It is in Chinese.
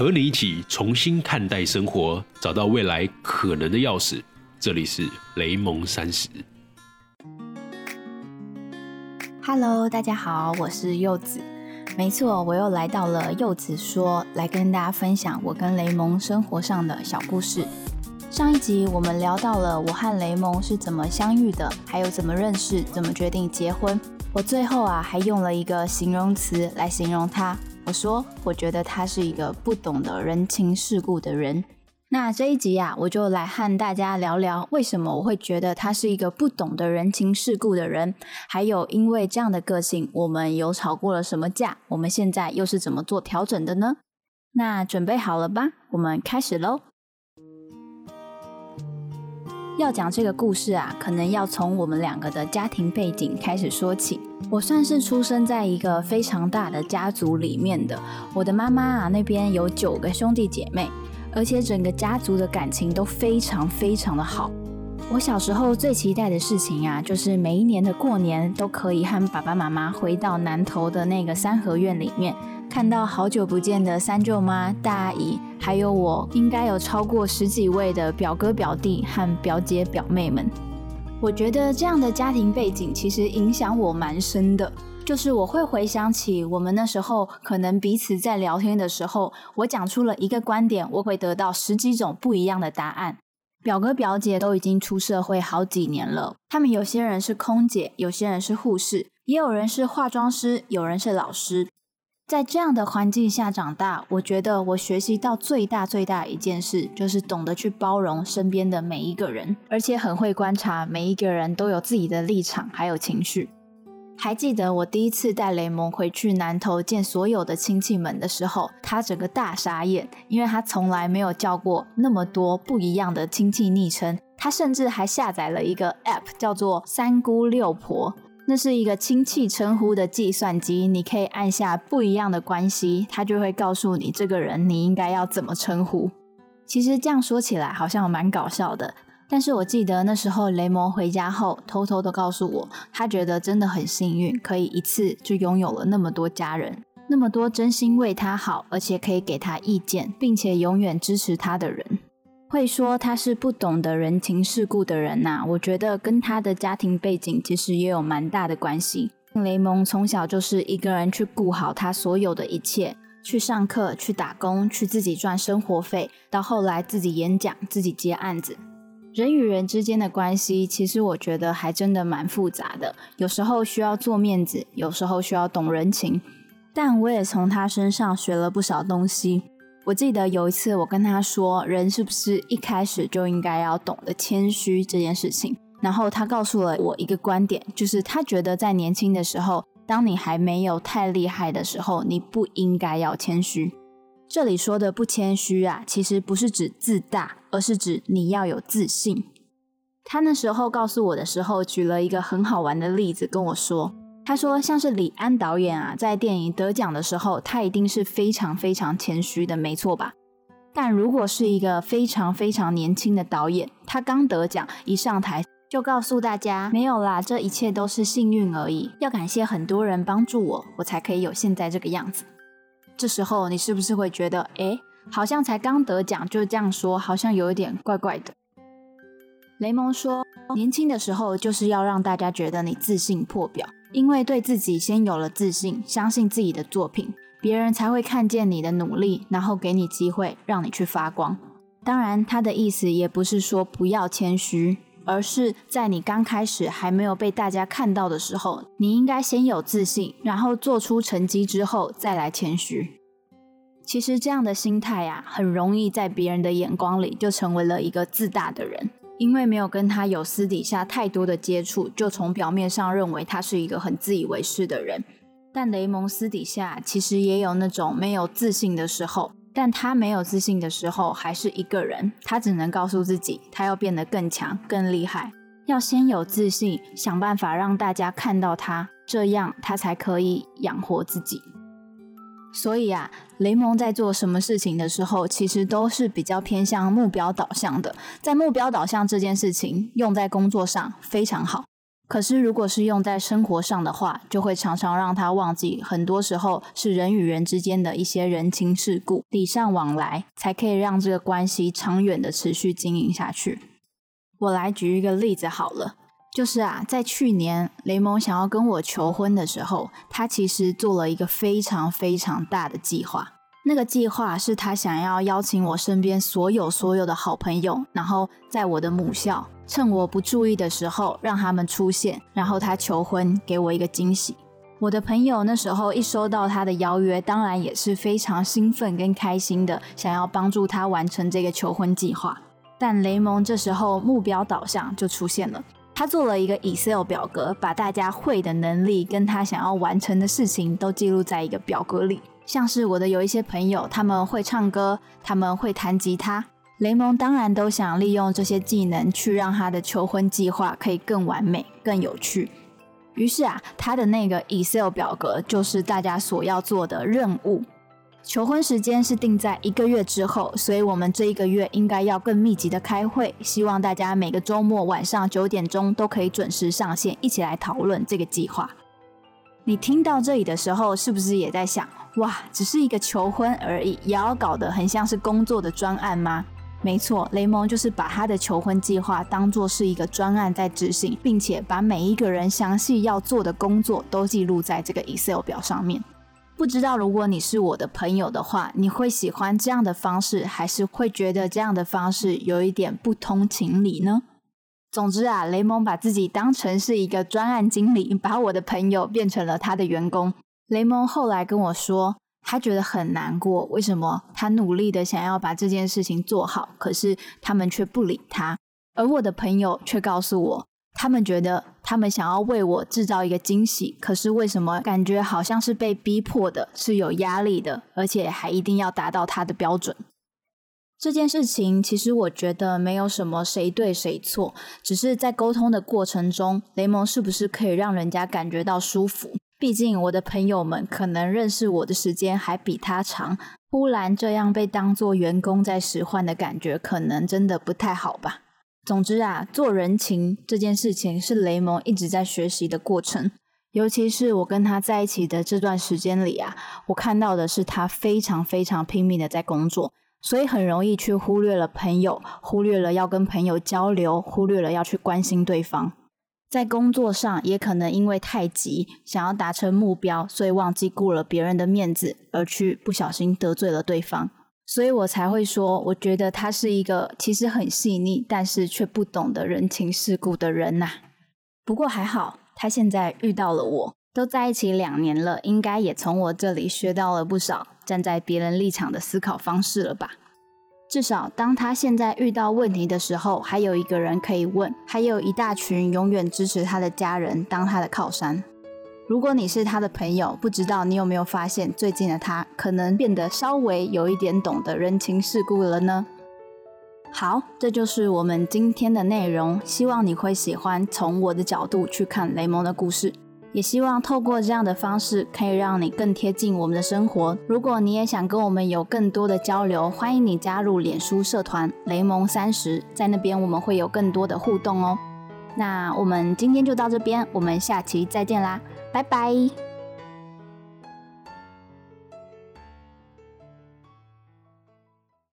和你一起重新看待生活，找到未来可能的钥匙。这里是雷蒙三十。Hello，大家好，我是柚子。没错，我又来到了柚子说，来跟大家分享我跟雷蒙生活上的小故事。上一集我们聊到了我和雷蒙是怎么相遇的，还有怎么认识，怎么决定结婚。我最后啊还用了一个形容词来形容他，我说我觉得他是一个不懂得人情世故的人。那这一集啊，我就来和大家聊聊为什么我会觉得他是一个不懂得人情世故的人，还有因为这样的个性，我们有吵过了什么架，我们现在又是怎么做调整的呢？那准备好了吧，我们开始喽。要讲这个故事啊，可能要从我们两个的家庭背景开始说起。我算是出生在一个非常大的家族里面的，我的妈妈啊那边有九个兄弟姐妹。而且整个家族的感情都非常非常的好。我小时候最期待的事情啊，就是每一年的过年都可以和爸爸妈妈回到南头的那个三合院里面，看到好久不见的三舅妈、大阿姨，还有我应该有超过十几位的表哥、表弟和表姐、表妹们。我觉得这样的家庭背景其实影响我蛮深的。就是我会回想起我们那时候可能彼此在聊天的时候，我讲出了一个观点，我会得到十几种不一样的答案。表哥表姐都已经出社会好几年了，他们有些人是空姐，有些人是护士，也有人是化妆师，有人是老师。在这样的环境下长大，我觉得我学习到最大最大一件事，就是懂得去包容身边的每一个人，而且很会观察每一个人都有自己的立场还有情绪。还记得我第一次带雷蒙回去南头见所有的亲戚们的时候，他整个大傻眼，因为他从来没有叫过那么多不一样的亲戚昵称。他甚至还下载了一个 App，叫做“三姑六婆”，那是一个亲戚称呼的计算机。你可以按下不一样的关系，它就会告诉你这个人你应该要怎么称呼。其实这样说起来好像蛮搞笑的。但是我记得那时候雷蒙回家后，偷偷的告诉我，他觉得真的很幸运，可以一次就拥有了那么多家人，那么多真心为他好，而且可以给他意见，并且永远支持他的人。会说他是不懂得人情世故的人呐、我觉得跟他的家庭背景其实也有蛮大的关系。雷蒙从小就是一个人去顾好他所有的一切，去上课、去打工、去自己赚生活费，到后来自己演讲、自己接案子。人与人之间的关系，其实我觉得还真的蛮复杂的。有时候需要做面子，有时候需要懂人情。但我也从他身上学了不少东西。我记得有一次，我跟他说，人是不是一开始就应该要懂得谦虚这件事情？然后他告诉了我一个观点，就是他觉得在年轻的时候，当你还没有太厉害的时候，你不应该要谦虚。这里说的不谦虚啊，其实不是指自大，而是指你要有自信。他那时候告诉我的时候，举了一个很好玩的例子跟我说，他说像是李安导演啊，在电影得奖的时候，他一定是非常非常谦虚的，没错吧？但如果是一个非常非常年轻的导演，他刚得奖一上台就告诉大家，没有啦，这一切都是幸运而已，要感谢很多人帮助我，我才可以有现在这个样子。这时候你是不是会觉得，哎，好像才刚得奖就这样说，好像有一点怪怪的？雷蒙说，年轻的时候就是要让大家觉得你自信破表，因为对自己先有了自信，相信自己的作品，别人才会看见你的努力，然后给你机会让你去发光。当然，他的意思也不是说不要谦虚，而是在你刚开始还没有被大家看到的时候，你应该先有自信，然后做出成绩之后再来谦虚。其实这样的心态呀、啊，很容易在别人的眼光里就成为了一个自大的人，因为没有跟他有私底下太多的接触，就从表面上认为他是一个很自以为是的人。但雷蒙私底下其实也有那种没有自信的时候，但他没有自信的时候还是一个人，他只能告诉自己，他要变得更强、更厉害，要先有自信，想办法让大家看到他，这样他才可以养活自己。所以啊，雷蒙在做什么事情的时候，其实都是比较偏向目标导向的。在目标导向这件事情用在工作上非常好。可是如果是用在生活上的话，就会常常让他忘记，很多时候是人与人之间的一些人情世故、礼尚往来，才可以让这个关系长远的持续经营下去。我来举一个例子好了。就是啊，在去年雷蒙想要跟我求婚的时候，他其实做了一个非常非常大的计划。那个计划是他想要邀请我身边所有所有的好朋友，然后在我的母校，趁我不注意的时候让他们出现，然后他求婚，给我一个惊喜。我的朋友那时候一收到他的邀约，当然也是非常兴奋跟开心的，想要帮助他完成这个求婚计划。但雷蒙这时候目标导向就出现了。他做了一个 Excel 表格，把大家会的能力跟他想要完成的事情都记录在一个表格里。像是我的有一些朋友，他们会唱歌，他们会弹吉他。雷蒙当然都想利用这些技能去让他的求婚计划可以更完美、更有趣。于是啊，他的那个 Excel 表格就是大家所要做的任务。求婚时间是定在一个月之后，所以我们这一个月应该要更密集的开会。希望大家每个周末晚上九点钟都可以准时上线，一起来讨论这个计划。你听到这里的时候，是不是也在想：哇，只是一个求婚而已，也要搞得很像是工作的专案吗？没错，雷蒙就是把他的求婚计划当做是一个专案在执行，并且把每一个人详细要做的工作都记录在这个 Excel 表上面。不知道如果你是我的朋友的话，你会喜欢这样的方式，还是会觉得这样的方式有一点不通情理呢？总之啊，雷蒙把自己当成是一个专案经理，把我的朋友变成了他的员工。雷蒙后来跟我说，他觉得很难过，为什么他努力的想要把这件事情做好，可是他们却不理他，而我的朋友却告诉我。他们觉得他们想要为我制造一个惊喜，可是为什么感觉好像是被逼迫的，是有压力的，而且还一定要达到他的标准？这件事情其实我觉得没有什么谁对谁错，只是在沟通的过程中，雷蒙是不是可以让人家感觉到舒服？毕竟我的朋友们可能认识我的时间还比他长，忽然这样被当做员工在使唤的感觉，可能真的不太好吧。总之啊，做人情这件事情是雷蒙一直在学习的过程。尤其是我跟他在一起的这段时间里啊，我看到的是他非常非常拼命的在工作，所以很容易去忽略了朋友，忽略了要跟朋友交流，忽略了要去关心对方。在工作上，也可能因为太急，想要达成目标，所以忘记顾了别人的面子，而去不小心得罪了对方。所以我才会说，我觉得他是一个其实很细腻，但是却不懂得人情世故的人呐。不过还好，他现在遇到了我，都在一起两年了，应该也从我这里学到了不少站在别人立场的思考方式了吧。至少当他现在遇到问题的时候，还有一个人可以问，还有一大群永远支持他的家人当他的靠山。如果你是他的朋友，不知道你有没有发现，最近的他可能变得稍微有一点懂得人情世故了呢？好，这就是我们今天的内容，希望你会喜欢从我的角度去看雷蒙的故事，也希望透过这样的方式可以让你更贴近我们的生活。如果你也想跟我们有更多的交流，欢迎你加入脸书社团雷蒙三十，在那边我们会有更多的互动哦。那我们今天就到这边，我们下期再见啦。拜拜。